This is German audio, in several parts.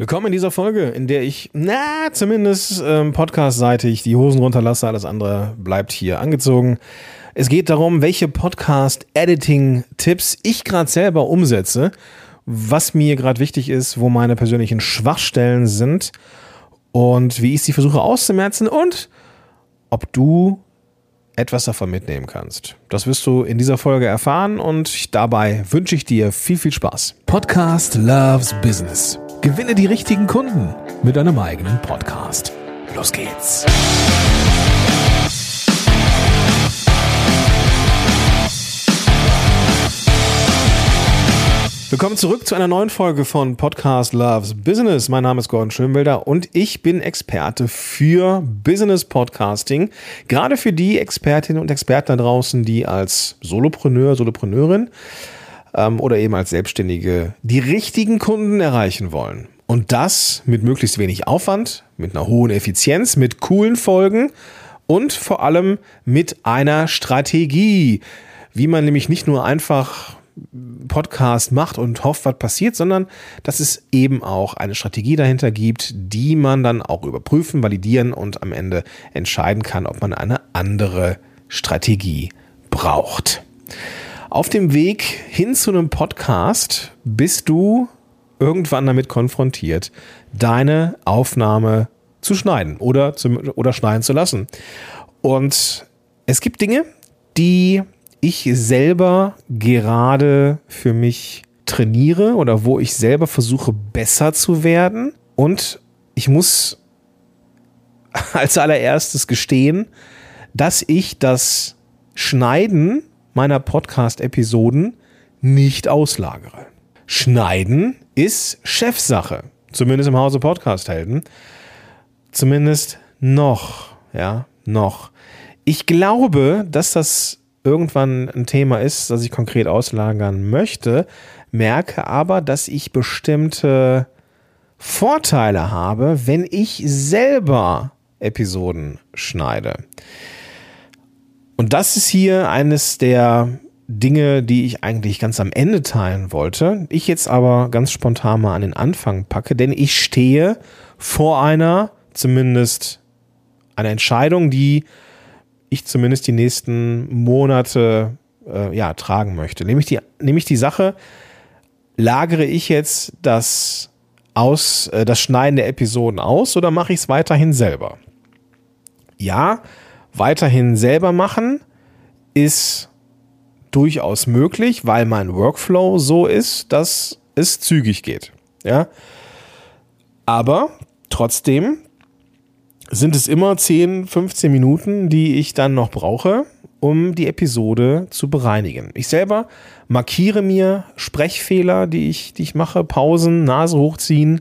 Willkommen in dieser Folge, in der ich, na, zumindest ähm, podcastseitig die Hosen runterlasse, alles andere bleibt hier angezogen. Es geht darum, welche Podcast-Editing-Tipps ich gerade selber umsetze, was mir gerade wichtig ist, wo meine persönlichen Schwachstellen sind und wie ich sie versuche auszumerzen und ob du etwas davon mitnehmen kannst. Das wirst du in dieser Folge erfahren und dabei wünsche ich dir viel, viel Spaß. Podcast Loves Business. Gewinne die richtigen Kunden mit einem eigenen Podcast. Los geht's. Willkommen zurück zu einer neuen Folge von Podcast Loves Business. Mein Name ist Gordon Schönwelder und ich bin Experte für Business Podcasting. Gerade für die Expertinnen und Experten da draußen, die als Solopreneur, Solopreneurin ähm, oder eben als Selbstständige die richtigen Kunden erreichen wollen. Und das mit möglichst wenig Aufwand, mit einer hohen Effizienz, mit coolen Folgen und vor allem mit einer Strategie, wie man nämlich nicht nur einfach Podcast macht und hofft, was passiert, sondern dass es eben auch eine Strategie dahinter gibt, die man dann auch überprüfen, validieren und am Ende entscheiden kann, ob man eine andere Strategie braucht. Auf dem Weg hin zu einem Podcast bist du irgendwann damit konfrontiert, deine Aufnahme zu schneiden oder, zu, oder schneiden zu lassen. Und es gibt Dinge, die ich selber gerade für mich trainiere oder wo ich selber versuche besser zu werden. Und ich muss als allererstes gestehen, dass ich das Schneiden meiner Podcast-Episoden nicht auslagere. Schneiden ist Chefsache, zumindest im Hause Podcast-Helden. Zumindest noch, ja, noch. Ich glaube, dass das irgendwann ein Thema ist, das ich konkret auslagern möchte, merke aber, dass ich bestimmte Vorteile habe, wenn ich selber Episoden schneide. Und das ist hier eines der Dinge, die ich eigentlich ganz am Ende teilen wollte. Ich jetzt aber ganz spontan mal an den Anfang packe, denn ich stehe vor einer, zumindest einer Entscheidung, die ich zumindest die nächsten Monate äh, ja, tragen möchte. Nämlich die, nämlich die Sache, lagere ich jetzt das aus, äh, das Schneiden der Episoden aus oder mache ich es weiterhin selber? Ja, weiterhin selber machen ist durchaus möglich, weil mein Workflow so ist, dass es zügig geht. Ja. Aber trotzdem sind es immer 10, 15 Minuten, die ich dann noch brauche, um die Episode zu bereinigen. Ich selber markiere mir Sprechfehler, die ich, die ich mache, Pausen, Nase hochziehen,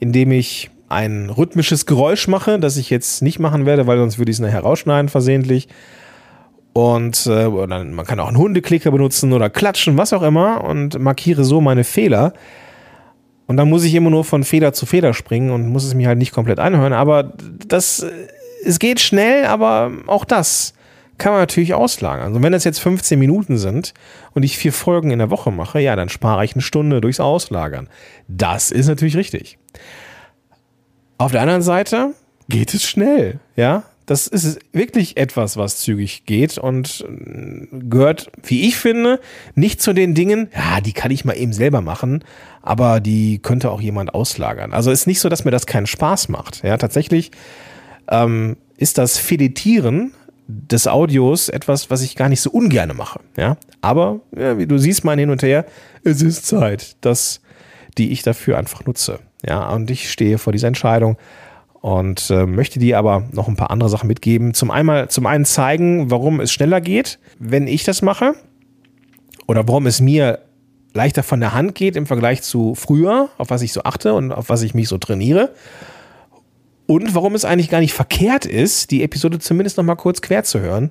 indem ich ein rhythmisches Geräusch mache, das ich jetzt nicht machen werde, weil sonst würde ich es nachher rausschneiden versehentlich. Und äh, man kann auch einen Hundeklicker benutzen oder klatschen, was auch immer und markiere so meine Fehler. Und dann muss ich immer nur von Feder zu Feder springen und muss es mir halt nicht komplett anhören. Aber das, es geht schnell, aber auch das kann man natürlich auslagern. Also wenn das jetzt 15 Minuten sind und ich vier Folgen in der Woche mache, ja, dann spare ich eine Stunde durchs Auslagern. Das ist natürlich richtig. Auf der anderen Seite geht es schnell, ja. Das ist wirklich etwas, was zügig geht und äh, gehört, wie ich finde, nicht zu den Dingen, ja, die kann ich mal eben selber machen, aber die könnte auch jemand auslagern. Also ist nicht so, dass mir das keinen Spaß macht. Ja, tatsächlich ähm, ist das Filetieren des Audios etwas, was ich gar nicht so ungerne mache. Ja, aber ja, wie du siehst, mein Hin und Her, es ist Zeit, dass die ich dafür einfach nutze. Ja, und ich stehe vor dieser Entscheidung und äh, möchte dir aber noch ein paar andere Sachen mitgeben. Zum, einmal, zum einen zeigen, warum es schneller geht, wenn ich das mache oder warum es mir leichter von der Hand geht im Vergleich zu früher, auf was ich so achte und auf was ich mich so trainiere. Und warum es eigentlich gar nicht verkehrt ist, die Episode zumindest noch mal kurz quer zu hören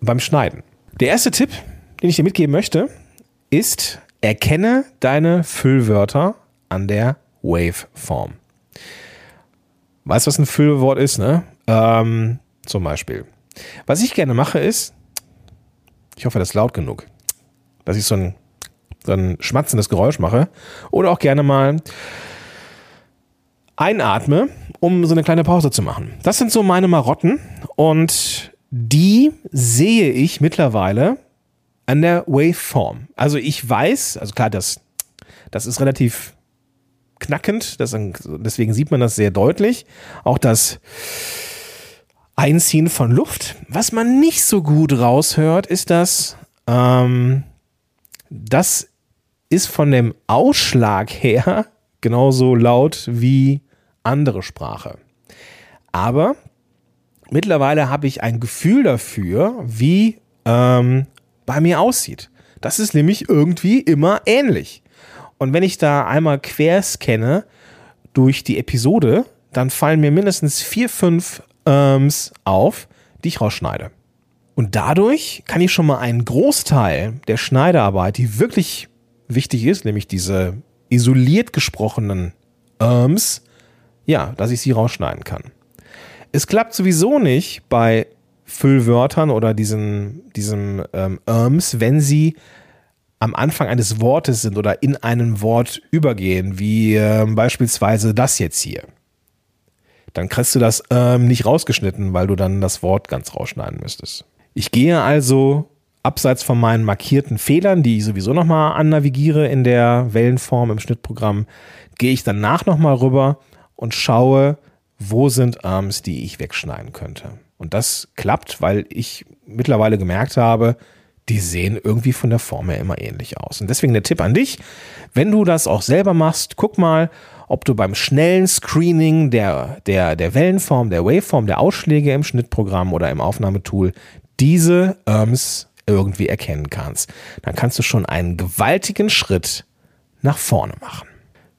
beim Schneiden. Der erste Tipp, den ich dir mitgeben möchte, ist, erkenne deine Füllwörter an der Waveform. Weißt du, was ein Füllwort ist, ne? Ähm, zum Beispiel. Was ich gerne mache ist, ich hoffe, das ist laut genug, dass ich so ein, so ein schmatzendes Geräusch mache. Oder auch gerne mal. einatme, um so eine kleine Pause zu machen. Das sind so meine Marotten und die sehe ich mittlerweile an der Waveform. Also ich weiß, also klar, das, das ist relativ knackend, das, deswegen sieht man das sehr deutlich. Auch das Einziehen von Luft. Was man nicht so gut raushört, ist das, ähm, das ist von dem Ausschlag her genauso laut wie andere Sprache. Aber mittlerweile habe ich ein Gefühl dafür, wie ähm, bei mir aussieht. Das ist nämlich irgendwie immer ähnlich. Und wenn ich da einmal quer scanne durch die Episode, dann fallen mir mindestens vier, fünf Ähms auf, die ich rausschneide. Und dadurch kann ich schon mal einen Großteil der Schneidearbeit, die wirklich wichtig ist, nämlich diese isoliert gesprochenen Ähms, ja, dass ich sie rausschneiden kann. Es klappt sowieso nicht bei Füllwörtern oder diesen, diesem ähm, Ähms, wenn sie am Anfang eines Wortes sind oder in einem Wort übergehen, wie äh, beispielsweise das jetzt hier. Dann kriegst du das ähm, nicht rausgeschnitten, weil du dann das Wort ganz rausschneiden müsstest. Ich gehe also abseits von meinen markierten Fehlern, die ich sowieso nochmal annavigiere in der Wellenform im Schnittprogramm, gehe ich danach nochmal rüber und schaue, wo sind Arms, die ich wegschneiden könnte. Und das klappt, weil ich mittlerweile gemerkt habe, die sehen irgendwie von der Form her immer ähnlich aus. Und deswegen der Tipp an dich, wenn du das auch selber machst, guck mal, ob du beim schnellen Screening der, der, der Wellenform, der Waveform, der Ausschläge im Schnittprogramm oder im Aufnahmetool diese Arms irgendwie erkennen kannst. Dann kannst du schon einen gewaltigen Schritt nach vorne machen.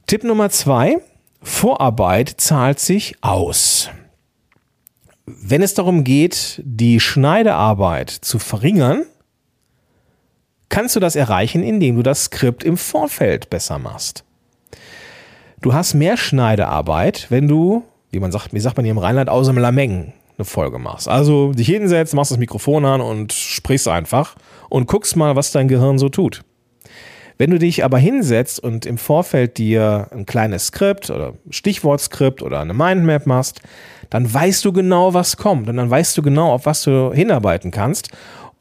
Tipp Nummer zwei, Vorarbeit zahlt sich aus. Wenn es darum geht, die Schneidearbeit zu verringern, kannst du das erreichen, indem du das Skript im Vorfeld besser machst. Du hast mehr Schneidearbeit, wenn du, wie man sagt, wie sagt man hier im Rheinland, aus dem Lameng eine Folge machst. Also dich hinsetzt, machst das Mikrofon an und sprichst einfach und guckst mal, was dein Gehirn so tut. Wenn du dich aber hinsetzt und im Vorfeld dir ein kleines Skript oder Stichwortskript oder eine Mindmap machst, dann weißt du genau, was kommt und dann weißt du genau, auf was du hinarbeiten kannst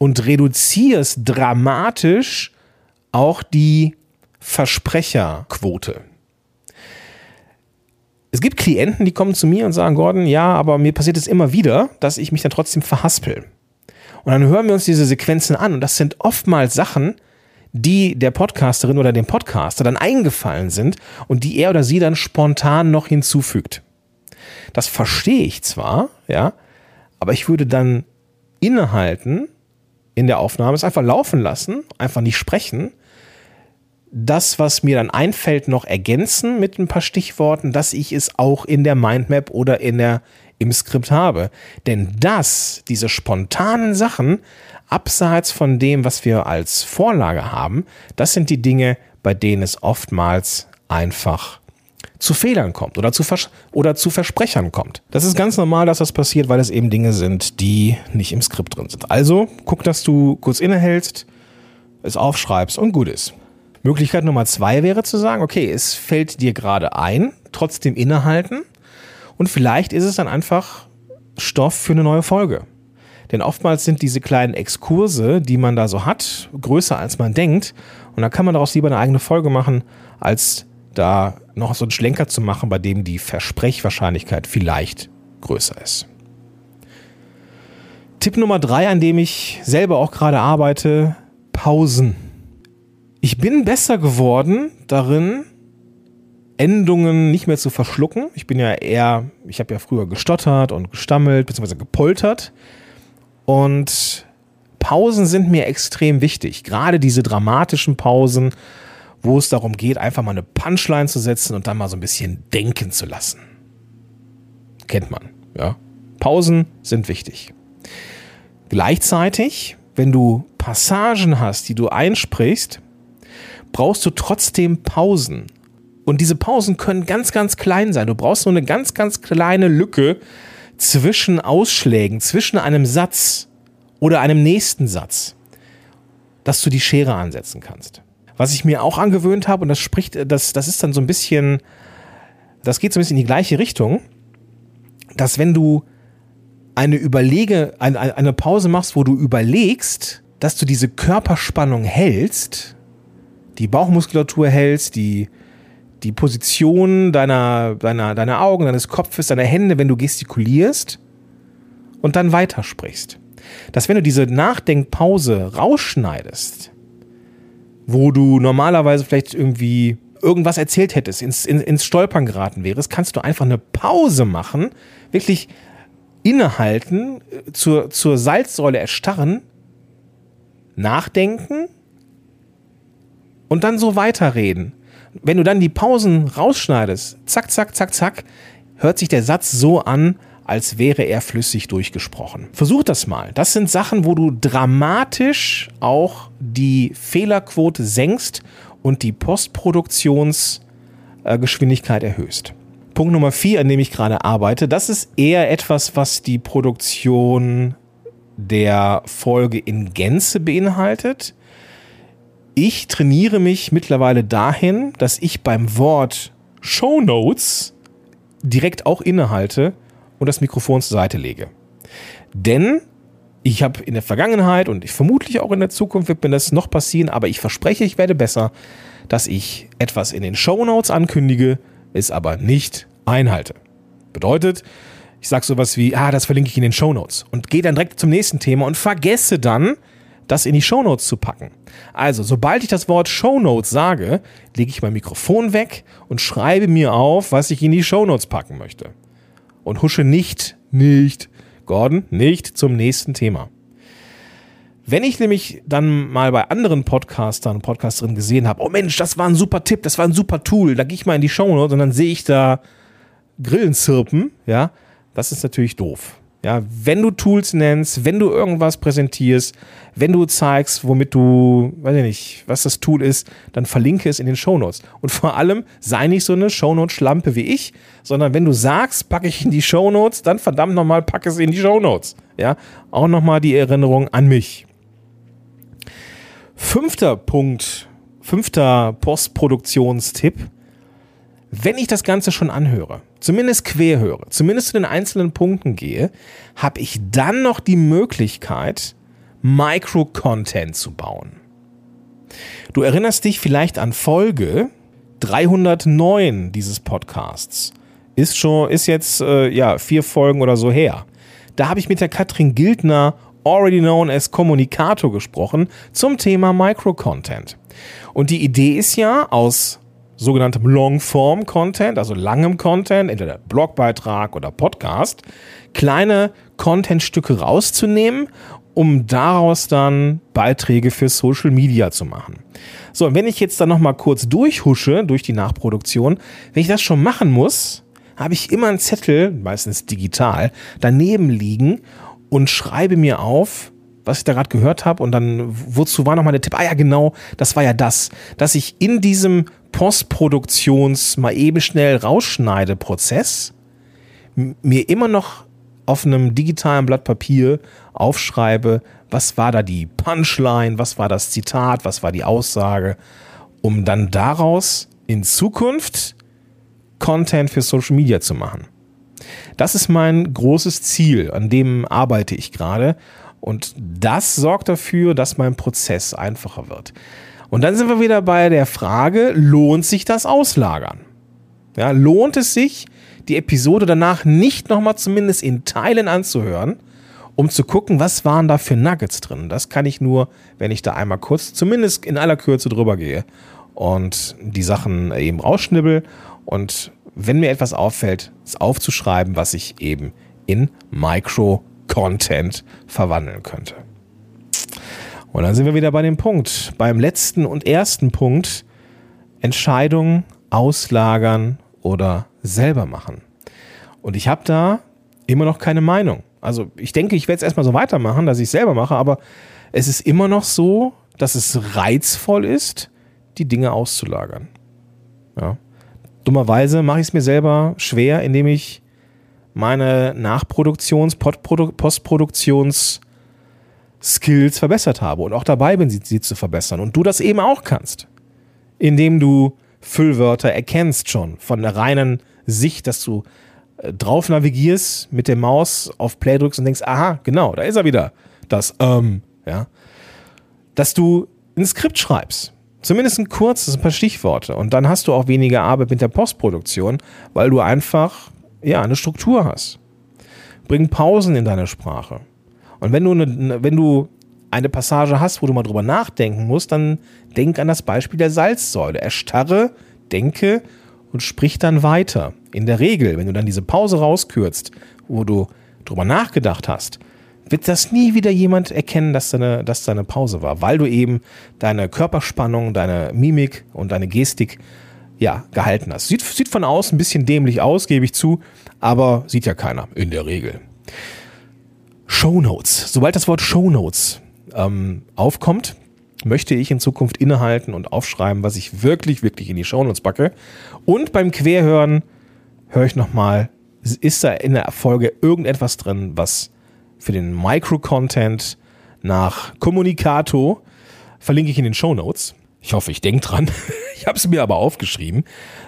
und reduzierst dramatisch auch die Versprecherquote. Es gibt Klienten, die kommen zu mir und sagen, Gordon, ja, aber mir passiert es immer wieder, dass ich mich dann trotzdem verhaspel. Und dann hören wir uns diese Sequenzen an und das sind oftmals Sachen, die der Podcasterin oder dem Podcaster dann eingefallen sind und die er oder sie dann spontan noch hinzufügt. Das verstehe ich zwar, ja, aber ich würde dann innehalten in der Aufnahme, es einfach laufen lassen, einfach nicht sprechen, das, was mir dann einfällt, noch ergänzen mit ein paar Stichworten, dass ich es auch in der Mindmap oder in der, im Skript habe. Denn das, diese spontanen Sachen, abseits von dem, was wir als Vorlage haben, das sind die Dinge, bei denen es oftmals einfach zu Fehlern kommt oder zu, Vers oder zu Versprechern kommt. Das ist ganz normal, dass das passiert, weil es eben Dinge sind, die nicht im Skript drin sind. Also guck, dass du kurz innehältst, es aufschreibst und gut ist. Möglichkeit Nummer zwei wäre zu sagen, okay, es fällt dir gerade ein, trotzdem innehalten und vielleicht ist es dann einfach Stoff für eine neue Folge. Denn oftmals sind diese kleinen Exkurse, die man da so hat, größer als man denkt. Und da kann man daraus lieber eine eigene Folge machen, als da noch so einen Schlenker zu machen, bei dem die Versprechwahrscheinlichkeit vielleicht größer ist. Tipp Nummer drei, an dem ich selber auch gerade arbeite, Pausen. Ich bin besser geworden darin, Endungen nicht mehr zu verschlucken. Ich bin ja eher, ich habe ja früher gestottert und gestammelt, beziehungsweise gepoltert. Und Pausen sind mir extrem wichtig. Gerade diese dramatischen Pausen, wo es darum geht, einfach mal eine Punchline zu setzen und dann mal so ein bisschen denken zu lassen. Kennt man, ja. Pausen sind wichtig. Gleichzeitig, wenn du Passagen hast, die du einsprichst, brauchst du trotzdem Pausen. Und diese Pausen können ganz, ganz klein sein. Du brauchst nur eine ganz, ganz kleine Lücke, zwischen Ausschlägen, zwischen einem Satz oder einem nächsten Satz, dass du die Schere ansetzen kannst. Was ich mir auch angewöhnt habe, und das spricht, das, das ist dann so ein bisschen das geht so ein bisschen in die gleiche Richtung, dass wenn du eine Überlege, eine, eine Pause machst, wo du überlegst, dass du diese Körperspannung hältst, die Bauchmuskulatur hältst, die, die Position deiner, deiner, deiner Augen, deines Kopfes, deiner Hände, wenn du gestikulierst und dann weitersprichst. Dass wenn du diese Nachdenkpause rausschneidest, wo du normalerweise vielleicht irgendwie irgendwas erzählt hättest, ins, ins, ins Stolpern geraten wärst, kannst du einfach eine Pause machen, wirklich innehalten, zur, zur Salzsäule erstarren, nachdenken und dann so weiterreden. Wenn du dann die Pausen rausschneidest, zack, zack, zack, zack, hört sich der Satz so an, als wäre er flüssig durchgesprochen. Versuch das mal. Das sind Sachen, wo du dramatisch auch die Fehlerquote senkst und die Postproduktionsgeschwindigkeit erhöhst. Punkt Nummer vier, an dem ich gerade arbeite, das ist eher etwas, was die Produktion der Folge in Gänze beinhaltet. Ich trainiere mich mittlerweile dahin, dass ich beim Wort Show Notes direkt auch innehalte und das Mikrofon zur Seite lege. Denn ich habe in der Vergangenheit und ich vermutlich auch in der Zukunft wird mir das noch passieren, aber ich verspreche, ich werde besser, dass ich etwas in den Show Notes ankündige, es aber nicht einhalte. Bedeutet, ich sage sowas wie, ah, das verlinke ich in den Show Notes und gehe dann direkt zum nächsten Thema und vergesse dann, das in die Show Notes zu packen. Also, sobald ich das Wort Show Notes sage, lege ich mein Mikrofon weg und schreibe mir auf, was ich in die Show Notes packen möchte. Und husche nicht, nicht, Gordon, nicht zum nächsten Thema. Wenn ich nämlich dann mal bei anderen Podcastern und Podcasterinnen gesehen habe, oh Mensch, das war ein super Tipp, das war ein super Tool, da gehe ich mal in die Show Notes und dann sehe ich da Grillen zirpen, ja, das ist natürlich doof. Ja, wenn du Tools nennst, wenn du irgendwas präsentierst, wenn du zeigst, womit du, weiß ich nicht, was das Tool ist, dann verlinke es in den Shownotes. Und vor allem sei nicht so eine Shownote-Schlampe wie ich, sondern wenn du sagst, packe ich in die Shownotes, dann verdammt nochmal packe es in die Shownotes. Ja, auch nochmal die Erinnerung an mich. Fünfter Punkt, fünfter Postproduktionstipp. Wenn ich das Ganze schon anhöre, zumindest quer höre, zumindest zu den einzelnen Punkten gehe, habe ich dann noch die Möglichkeit, Micro-Content zu bauen. Du erinnerst dich vielleicht an Folge 309 dieses Podcasts. Ist schon, ist jetzt äh, ja vier Folgen oder so her. Da habe ich mit der Katrin Gildner, already known as Kommunikator, gesprochen zum Thema Micro-Content. Und die Idee ist ja aus sogenanntem Long-Form-Content, also langem Content, entweder Blogbeitrag oder Podcast, kleine Contentstücke rauszunehmen, um daraus dann Beiträge für Social Media zu machen. So, und wenn ich jetzt dann nochmal kurz durchhusche durch die Nachproduktion, wenn ich das schon machen muss, habe ich immer einen Zettel, meistens digital, daneben liegen und schreibe mir auf, was ich da gerade gehört habe und dann, wozu war nochmal der Tipp? Ah ja, genau, das war ja das, dass ich in diesem Postproduktions mal eben schnell rausschneide Prozess mir immer noch auf einem digitalen Blatt Papier aufschreibe, was war da die Punchline, was war das Zitat, was war die Aussage, um dann daraus in Zukunft Content für Social Media zu machen. Das ist mein großes Ziel, an dem arbeite ich gerade und das sorgt dafür, dass mein Prozess einfacher wird. Und dann sind wir wieder bei der Frage, lohnt sich das Auslagern? Ja, lohnt es sich, die Episode danach nicht nochmal zumindest in Teilen anzuhören, um zu gucken, was waren da für Nuggets drin? Das kann ich nur, wenn ich da einmal kurz, zumindest in aller Kürze drüber gehe und die Sachen eben rausschnibbel und wenn mir etwas auffällt, es aufzuschreiben, was ich eben in Micro-Content verwandeln könnte. Und dann sind wir wieder bei dem Punkt, beim letzten und ersten Punkt, Entscheidung auslagern oder selber machen. Und ich habe da immer noch keine Meinung. Also ich denke, ich werde es erstmal so weitermachen, dass ich es selber mache, aber es ist immer noch so, dass es reizvoll ist, die Dinge auszulagern. Ja. Dummerweise mache ich es mir selber schwer, indem ich meine Nachproduktions-, Postproduktions- Skills verbessert habe und auch dabei bin, sie, sie zu verbessern. Und du das eben auch kannst, indem du Füllwörter erkennst schon von der reinen Sicht, dass du äh, drauf navigierst, mit der Maus auf Play drückst und denkst, aha, genau, da ist er wieder. Das, ähm, ja. Dass du ein Skript schreibst. Zumindest ein kurzes, ein paar Stichworte. Und dann hast du auch weniger Arbeit mit der Postproduktion, weil du einfach, ja, eine Struktur hast. Bring Pausen in deine Sprache. Und wenn du, eine, wenn du eine Passage hast, wo du mal drüber nachdenken musst, dann denk an das Beispiel der Salzsäule. Erstarre, denke und sprich dann weiter. In der Regel, wenn du dann diese Pause rauskürzt, wo du drüber nachgedacht hast, wird das nie wieder jemand erkennen, dass deine, dass deine Pause war, weil du eben deine Körperspannung, deine Mimik und deine Gestik ja, gehalten hast. Sieht, sieht von außen ein bisschen dämlich aus, gebe ich zu, aber sieht ja keiner in der Regel. Shownotes. Sobald das Wort Shownotes ähm, aufkommt, möchte ich in Zukunft innehalten und aufschreiben, was ich wirklich, wirklich in die Shownotes packe. Und beim Querhören höre ich nochmal, ist da in der Folge irgendetwas drin, was für den Micro-Content nach Communicato verlinke ich in den Show Notes. Ich hoffe, ich denke dran. ich habe es mir aber aufgeschrieben.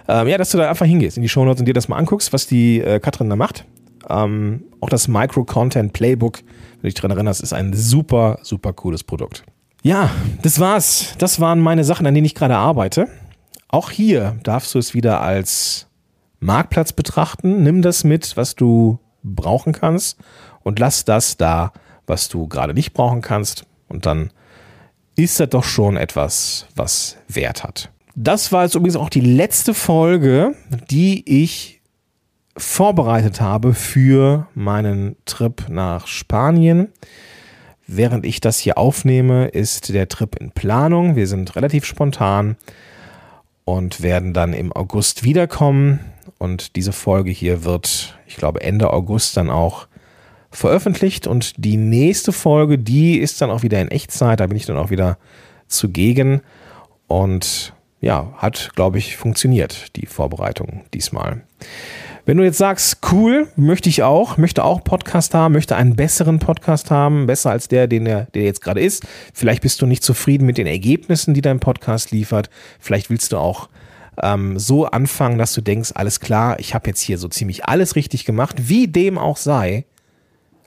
Ähm, ja, dass du da einfach hingehst in die Show Notes und dir das mal anguckst, was die äh, Katrin da macht. Ähm, auch das Micro-Content Playbook, wenn du dich daran erinnerst, ist ein super, super cooles Produkt. Ja, das war's. Das waren meine Sachen, an denen ich gerade arbeite. Auch hier darfst du es wieder als Marktplatz betrachten. Nimm das mit, was du brauchen kannst und lass das da, was du gerade nicht brauchen kannst. Und dann ist das doch schon etwas, was Wert hat. Das war jetzt übrigens auch die letzte Folge, die ich vorbereitet habe für meinen Trip nach Spanien. Während ich das hier aufnehme, ist der Trip in Planung. Wir sind relativ spontan und werden dann im August wiederkommen. Und diese Folge hier wird, ich glaube, Ende August dann auch veröffentlicht und die nächste Folge, die ist dann auch wieder in Echtzeit, da bin ich dann auch wieder zugegen und ja, hat, glaube ich, funktioniert, die Vorbereitung diesmal. Wenn du jetzt sagst, cool, möchte ich auch, möchte auch Podcast haben, möchte einen besseren Podcast haben, besser als der, den er, der jetzt gerade ist. Vielleicht bist du nicht zufrieden mit den Ergebnissen, die dein Podcast liefert. Vielleicht willst du auch ähm, so anfangen, dass du denkst, alles klar, ich habe jetzt hier so ziemlich alles richtig gemacht, wie dem auch sei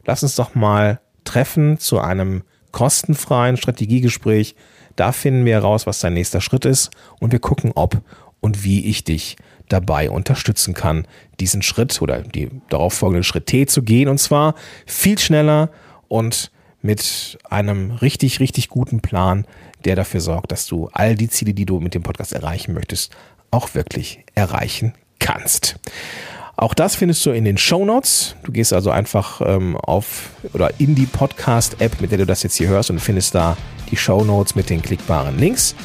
lass uns doch mal treffen zu einem kostenfreien Strategiegespräch. Da finden wir heraus, was dein nächster Schritt ist und wir gucken, ob und wie ich dich dabei unterstützen kann, diesen Schritt oder die darauf folgenden Schritt T zu gehen und zwar viel schneller und mit einem richtig, richtig guten Plan, der dafür sorgt, dass du all die Ziele, die du mit dem Podcast erreichen möchtest, auch wirklich erreichen kannst. Auch das findest du in den Show Notes. Du gehst also einfach ähm, auf oder in die Podcast-App, mit der du das jetzt hier hörst und findest da die Show Notes mit den klickbaren Links.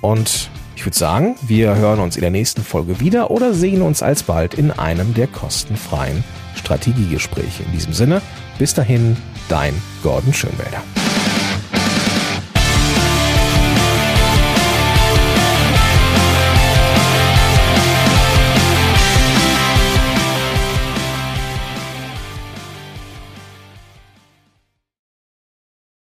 Und ich würde sagen, wir hören uns in der nächsten Folge wieder oder sehen uns alsbald in einem der kostenfreien Strategiegespräche. In diesem Sinne, bis dahin, dein Gordon Schönwälder.